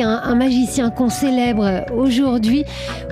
Un, magicien qu'on célèbre aujourd'hui.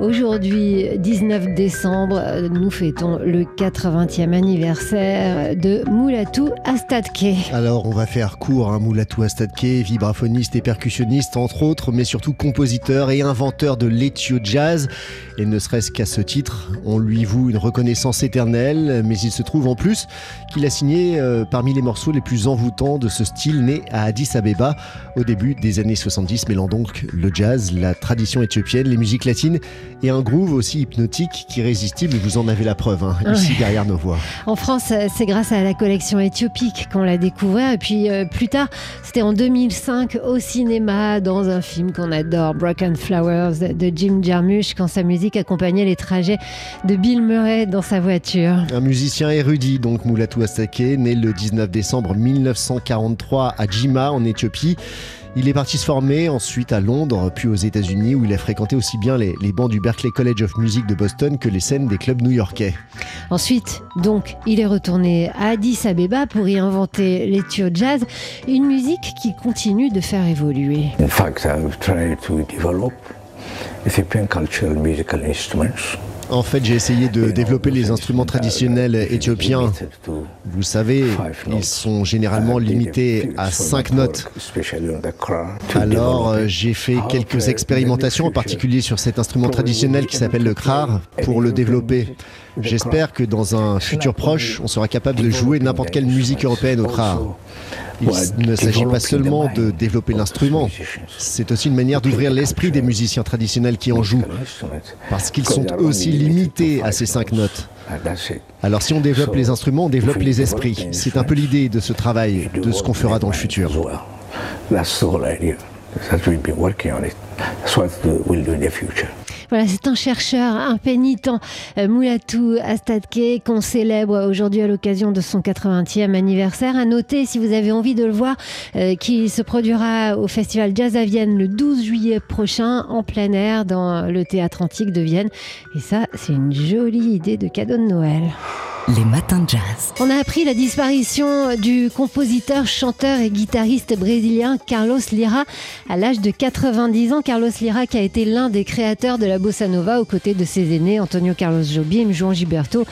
Aujourd'hui, 19 décembre, nous fêtons le 80e anniversaire de Moulatou Astadke. Alors, on va faire court. Hein, Moulatou Astadke, vibraphoniste et percussionniste, entre autres, mais surtout compositeur et inventeur de l'éthio jazz. Et ne serait-ce qu'à ce titre, on lui voue une reconnaissance éternelle, mais il se trouve en plus qu'il a signé euh, parmi les morceaux les plus envoûtants de ce style né à Addis Abeba au début des années 70 mêlant donc le jazz, la tradition éthiopienne, les musiques latines et un groove aussi hypnotique qui est. Vous en avez la preuve hein, ici derrière nos voix. En France, c'est grâce à la collection éthiopique qu'on l'a découvert. Et puis euh, plus tard, c'était en 2005 au cinéma dans un film qu'on adore, Broken Flowers de Jim Jarmusch, quand sa musique accompagnait les trajets de Bill Murray dans sa voiture. Un musicien érudit, donc Moulatou Astake, né le 19 décembre 1943 à Jima en Éthiopie. Il est parti se former ensuite à Londres, puis aux États-Unis, où il a fréquenté aussi bien les, bancs du Berklee College of Music de Boston que les scènes des clubs new-yorkais. Ensuite, donc, il est retourné à Addis Abeba pour y inventer l'étude jazz, une musique qui continue de faire évoluer. In fact, I've tried to develop Ethiopian cultural musical instruments. En fait, j'ai essayé de développer les instruments traditionnels éthiopiens. Vous savez, ils sont généralement limités à cinq notes. Alors, euh, j'ai fait quelques expérimentations, en particulier sur cet instrument traditionnel qui s'appelle le krar, pour le développer. J'espère que dans un futur proche, on sera capable de jouer n'importe quelle musique européenne au krar. Il ne s'agit pas seulement de développer l'instrument, c'est aussi une manière d'ouvrir l'esprit des musiciens traditionnels qui en jouent, parce qu'ils sont aussi limités à ces cinq notes. Alors si on développe les instruments, on développe les esprits. C'est un peu l'idée de ce travail, de ce qu'on fera dans le futur. Voilà, c'est un chercheur impénitent, euh, Moulatou Astadke, qu'on célèbre aujourd'hui à l'occasion de son 80e anniversaire. À noter, si vous avez envie de le voir, euh, qu'il se produira au Festival Jazz à Vienne le 12 juillet prochain, en plein air, dans le théâtre antique de Vienne. Et ça, c'est une jolie idée de cadeau de Noël. Les matins de jazz. On a appris la disparition du compositeur, chanteur et guitariste brésilien Carlos Lira à l'âge de 90 ans. Carlos Lira qui a été l'un des créateurs de la bossa nova aux côtés de ses aînés Antonio Carlos Jobim, João Gilberto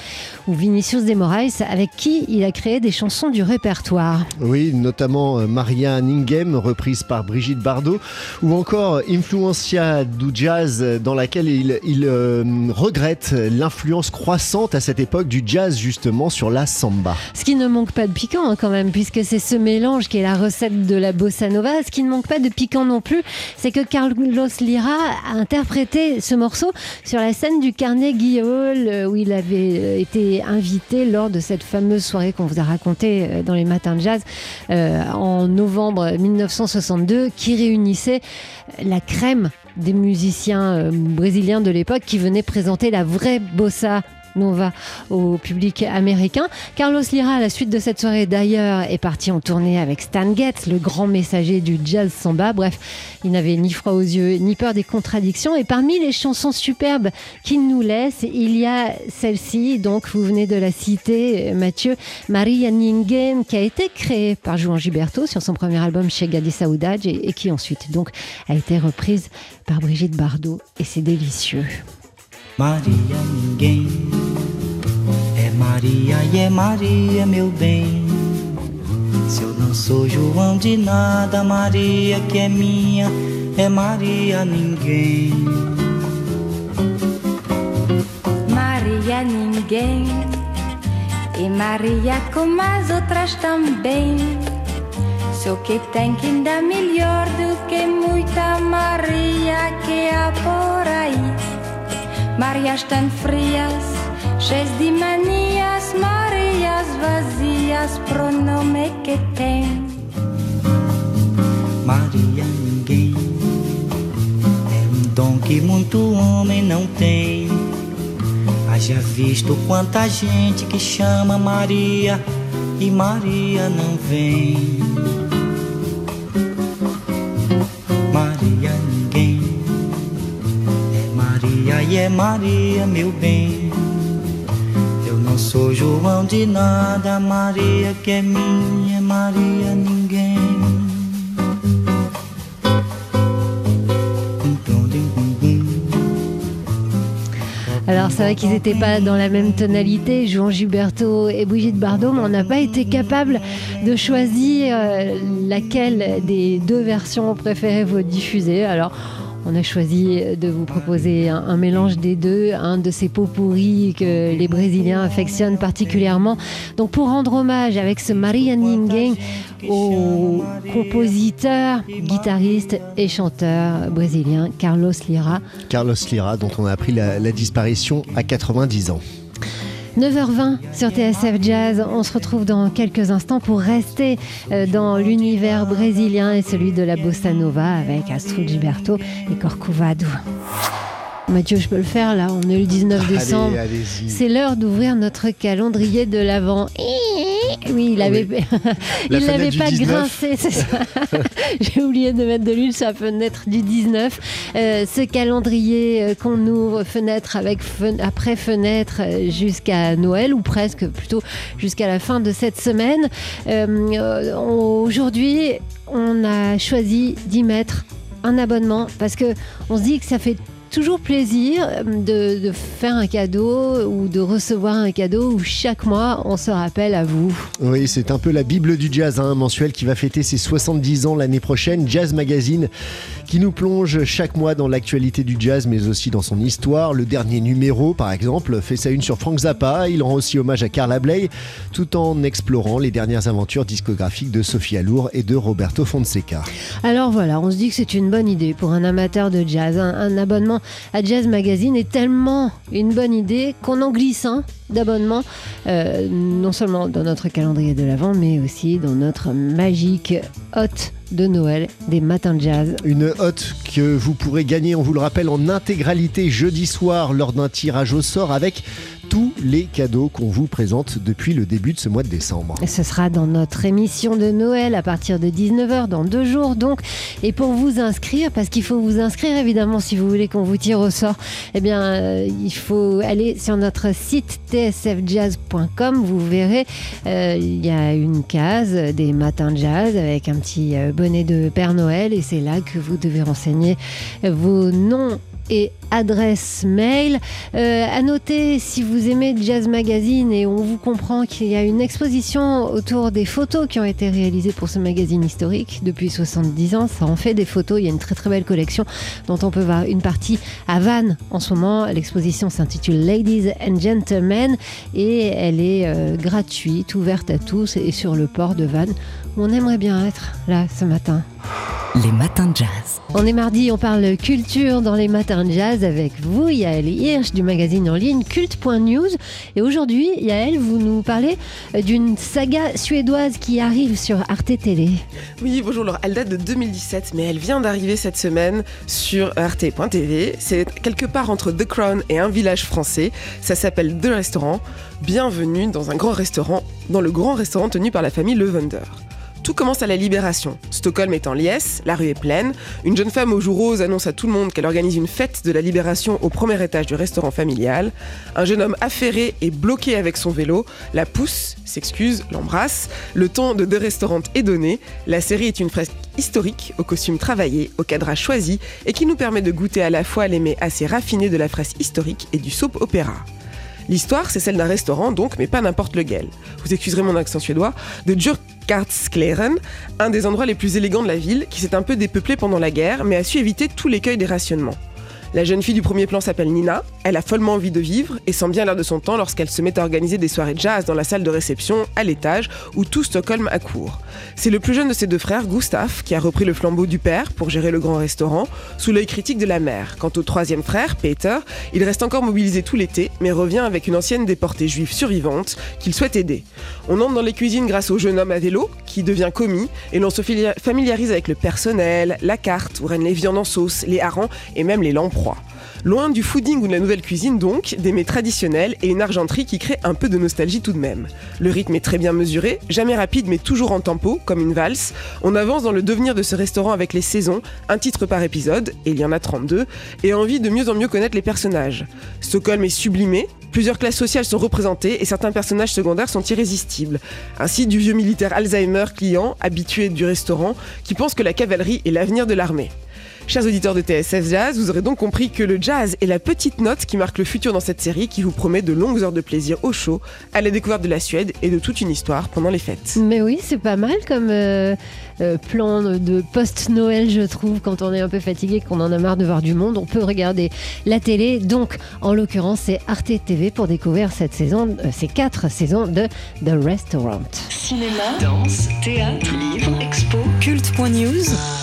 ou Vinicius de Moraes avec qui il a créé des chansons du répertoire. Oui, notamment euh, Maria Ningem reprise par Brigitte Bardot ou encore Influencia du jazz dans laquelle il, euh, regrette l'influence croissante à cette époque du jazz justement sur la samba. Ce qui ne manque pas de piquant hein, quand même, puisque c'est ce mélange qui est la recette de la bossa nova. Ce qui ne manque pas de piquant non plus, c'est que Carlos Lira a interprété ce morceau sur la scène du Carnegie Hall euh, où il avait euh, été invité lors de cette fameuse soirée qu'on vous a racontée euh, dans les matins de jazz en novembre 1962 qui réunissait la crème des musiciens brésiliens de l'époque qui venaient présenter la vraie bossa Nova au public américain. Carlos Lira, à la suite de cette soirée d'ailleurs, est parti en tournée avec Stan Getz, le grand messager du jazz samba. Bref, il n'avait ni froid aux yeux, ni peur des contradictions. Et parmi les chansons superbes qu'il nous laisse, il y a celle-ci, donc vous venez de la citer, Mathieu, Maria Ningen, qui a été créée par Juan Gilberto sur son premier album chez Gadi Saoudade et, qui ensuite donc a été reprise par Brigitte Bardot. Et c'est délicieux. Maria ninguém é Maria e é Maria meu bem. Se eu não sou João de nada, Maria que é minha é Maria ninguém. Maria ninguém e Maria como as outras também. Só que tem que ainda melhor do que muita Maria que há por aí. Marias tão frias, cheias de manias, Marias vazias, pronome que tem. Maria ninguém é um dom que muito homem não tem. Haja visto quanta gente que chama Maria e Maria não vem. Maria ninguém é Maria e é Maria meu bem. João. Alors c'est vrai qu'ils n'étaient pas dans la même tonalité, Jean Gilberto et Brigitte Bardot, mais on n'a pas été capable de choisir euh, laquelle des deux versions préférées vous diffuser. Alors on a choisi de vous proposer un, mélange des deux, un de ces pots pourris que les Brésiliens affectionnent particulièrement. Donc pour rendre hommage avec ce Maria Ninguém au compositeur, guitariste et chanteur brésilien Carlos Lira. Carlos Lira, dont on a appris la, la disparition à 90 ans. 9h20 sur TSF Jazz. On se retrouve dans quelques instants pour rester euh, dans l'univers brésilien et celui de la bossa nova avec Astrid Gilberto et Corcovado. Mathieu, je peux le faire là, on est le 19 décembre. C'est l'heure d'ouvrir notre calendrier de l'Avent. Oui, il avait, oui. il n'avait pas 19. grincé, c'est ça. J'ai oublié de mettre de l'huile sur la fenêtre du 19. Euh, ce calendrier euh, qu'on ouvre fenêtre avec fen après fenêtre euh, jusqu'à Noël ou presque, plutôt jusqu'à la fin de cette semaine. Euh, Aujourd'hui, on a choisi d'y mettre un abonnement parce que on se dit que ça fait toujours plaisir de, de, faire un cadeau ou de recevoir un cadeau où chaque mois on se rappelle à vous. Oui, c'est un peu la Bible du jazz, un hein, mensuel qui va fêter ses 70 ans l'année prochaine. Jazz Magazine qui nous plonge chaque mois dans l'actualité du jazz mais aussi dans son histoire. Le dernier numéro, par exemple, fait sa une sur Frank Zappa. Il rend aussi hommage à Carla Bley tout en explorant les dernières aventures discographiques de Sophie Alour et de Roberto Fonseca. Alors voilà, on se dit que c'est une bonne idée pour un amateur de jazz. Un, abonnement à Jazz Magazine est tellement une bonne idée qu'on en glisse un d'abonnement, euh, non seulement dans notre calendrier de l'Avent, mais aussi dans notre magique hôte de Noël des matins de jazz. Une hôte que vous pourrez gagner, on vous le rappelle, en intégralité jeudi soir lors d'un tirage au sort avec tous les cadeaux qu'on vous présente depuis le début de ce mois de décembre. Ce sera dans notre émission de Noël à partir de 19h dans deux jours donc. Et pour vous inscrire, parce qu'il faut vous inscrire évidemment si vous voulez qu'on vous tire au sort, eh bien euh, il faut aller sur notre site tsfjazz.com. Vous verrez, euh, il y a une case des matins de jazz avec un petit euh, bonnet de Père Noël et c'est là que vous devez renseigner vos noms adresse mail. Euh, à noter, si vous aimez Jazz Magazine et on vous comprend qu'il y a une exposition autour des photos qui ont été réalisées pour ce magazine historique depuis 70 ans, ça en fait des photos. Il y a une très très belle collection dont on peut voir une partie à Vannes en ce moment. L'exposition s'intitule Ladies and Gentlemen et elle est euh, gratuite, ouverte à tous et sur le port de Vannes on aimerait bien être là ce matin. Les matins de jazz. On est mardi, on parle culture dans les matins de jazz avec vous, Yael Hirsch du magazine en ligne culte.news. Et aujourd'hui, Yael, vous nous parlez d'une saga suédoise qui arrive sur Arte Télé. Oui, bonjour. Alors, elle date de 2017, mais elle vient d'arriver cette semaine sur arte.tv. C'est quelque part entre The Crown et un village français. Ça s'appelle The Restaurant. Bienvenue dans un grand restaurant, dans le grand restaurant tenu par la famille Levender. Tout commence à la libération. Stockholm est en liesse, la rue est pleine. Une jeune femme aux joues roses annonce à tout le monde qu'elle organise une fête de la libération au premier étage du restaurant familial. Un jeune homme affairé et bloqué avec son vélo la pousse, s'excuse, l'embrasse. Le ton de deux restaurants est donné. La série est une fresque historique, au costume travaillé, au cadrage choisi et qui nous permet de goûter à la fois l'émé assez raffiné de la fresque historique et du soap opéra. L'histoire, c'est celle d'un restaurant, donc, mais pas n'importe lequel. Vous excuserez mon accent suédois, de Djurkartskleren, un des endroits les plus élégants de la ville, qui s'est un peu dépeuplé pendant la guerre, mais a su éviter tout l'écueil des rationnements. La jeune fille du premier plan s'appelle Nina, elle a follement envie de vivre et sent bien l'air de son temps lorsqu'elle se met à organiser des soirées jazz dans la salle de réception, à l'étage, où tout Stockholm accourt. C'est le plus jeune de ses deux frères, Gustaf, qui a repris le flambeau du père pour gérer le grand restaurant, sous l'œil critique de la mère. Quant au troisième frère, Peter, il reste encore mobilisé tout l'été, mais revient avec une ancienne déportée juive survivante qu'il souhaite aider. On entre dans les cuisines grâce au jeune homme à vélo, qui devient commis, et l'on se familiarise avec le personnel, la carte, où règnent les viandes en sauce, les harengs et même les Loin du fooding ou de la nouvelle cuisine donc, des mets traditionnels et une argenterie qui crée un peu de nostalgie tout de même. Le rythme est très bien mesuré, jamais rapide mais toujours en tempo, comme une valse. On avance dans le devenir de ce restaurant avec les saisons, un titre par épisode, et il y en a 32, et envie de mieux en mieux connaître les personnages. Stockholm est sublimé, Plusieurs classes sociales sont représentées et certains personnages secondaires sont irrésistibles. Ainsi, du vieux militaire Alzheimer client, habitué du restaurant, qui pense que la cavalerie est l'avenir de l'armée. Chers auditeurs de TSF Jazz, vous aurez donc compris que le jazz est la petite note qui marque le futur dans cette série qui vous promet de longues heures de plaisir au chaud, à la découverte de la Suède et de toute une histoire pendant les fêtes. Mais oui, c'est pas mal comme euh, euh, plan de post-Noël, je trouve, quand on est un peu fatigué, qu'on en a marre de voir du monde. On peut regarder la télé. Donc, en l'occurrence, c'est Arte TV pour découvrir cette saison, euh, ces quatre saisons de The Restaurant. Cinéma, danse, théâtre, livre, expo, culte.news.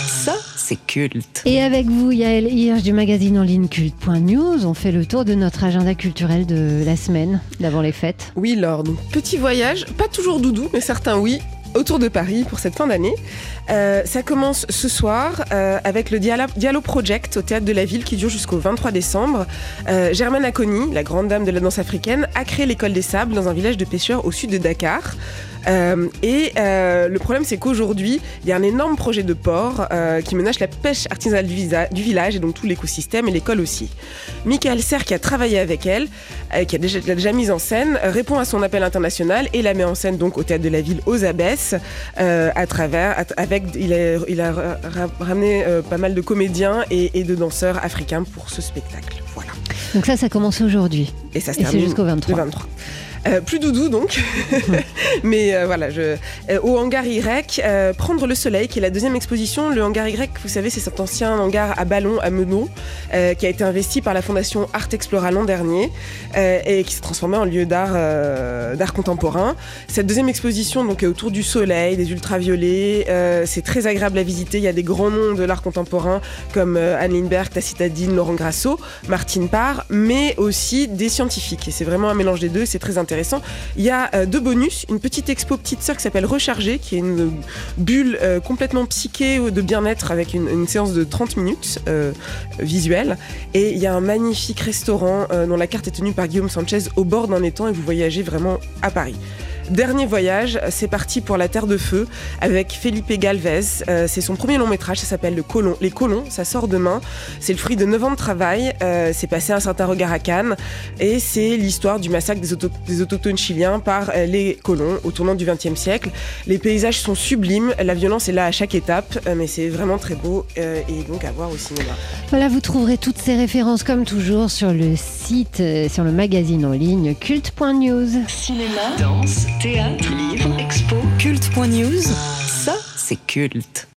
C'est culte. Et avec vous, Yael Hirsch du magazine en ligne culte.news, on fait le tour de notre agenda culturel de la semaine d'avant les fêtes. Oui, Laure, donc petit voyage, pas toujours doudou, mais certains oui, autour de Paris pour cette fin d'année. Euh, ça commence ce soir euh, avec le Dialo, Dialo Project au Théâtre de la Ville qui dure jusqu'au 23 décembre. Euh, Germaine Aconi, la grande dame de la danse africaine, a créé l'école des sables dans un village de pêcheurs au sud de Dakar. Euh, et euh, le problème, c'est qu'aujourd'hui, il y a un énorme projet de port euh, qui menace la pêche artisanale du, village et donc tout l'écosystème et l'école aussi. Michael Serre, qui a travaillé avec elle, qui a déjà, l'a déjà mise en scène, répond à son appel international et la met en scène donc au théâtre de la ville aux Abbesses, à travers, avec, il a, il ramené pas mal de comédiens et, et de danseurs africains pour ce spectacle. Voilà. Donc ça, ça commence aujourd'hui. Et ça se termine jusqu'au 23. le 23. Euh, plus doudou donc, mais euh, voilà, je, euh, au hangar Y, Prendre le soleil, qui est la deuxième exposition. Le hangar Y, vous savez, c'est cet ancien hangar à ballon à Meudon, qui a été investi par la fondation Art Explora l'an dernier et qui s'est transformé en lieu d'art d'art contemporain. Cette deuxième exposition donc est autour du soleil, des ultraviolets. c'est très agréable à visiter. Il y a des grands noms de l'art contemporain comme Anne Lindbergh, Tacita Dean, Laurent Grasso, Martine Parr, mais aussi des scientifiques. Et c'est vraiment un mélange des deux. C'est très intéressant. Il y a euh, deux bonus, une petite expo petite sœur qui s'appelle Recharger, qui est une bulle euh, complètement psyché de bien-être avec une, séance de 30 minutes euh, visuelle. Et il y a un magnifique restaurant dont la carte est tenue par Guillaume Sanchez au bord d'un étang et vous voyagez vraiment à Paris. Dernier voyage, c'est parti pour la Terre de Feu avec Felipe Galvez. Euh, c'est son premier long métrage, ça s'appelle Le Colon. Les Colons, ça sort demain. C'est le fruit de 9 ans de travail. Euh, c'est passé un certain regard à Cannes. Et c'est l'histoire du massacre des, auto- des autochtones chiliens par euh, les colons au tournant du XXe siècle. Les paysages sont sublimes, la violence est là à chaque étape, euh, mais c'est vraiment très beau euh, et donc à voir au cinéma. Voilà, vous trouverez toutes ces références comme toujours sur le site, euh, sur le magazine en ligne culte.news. Cinéma, danse, théâtre, livre, expo, culte.news. Ça, c'est culte.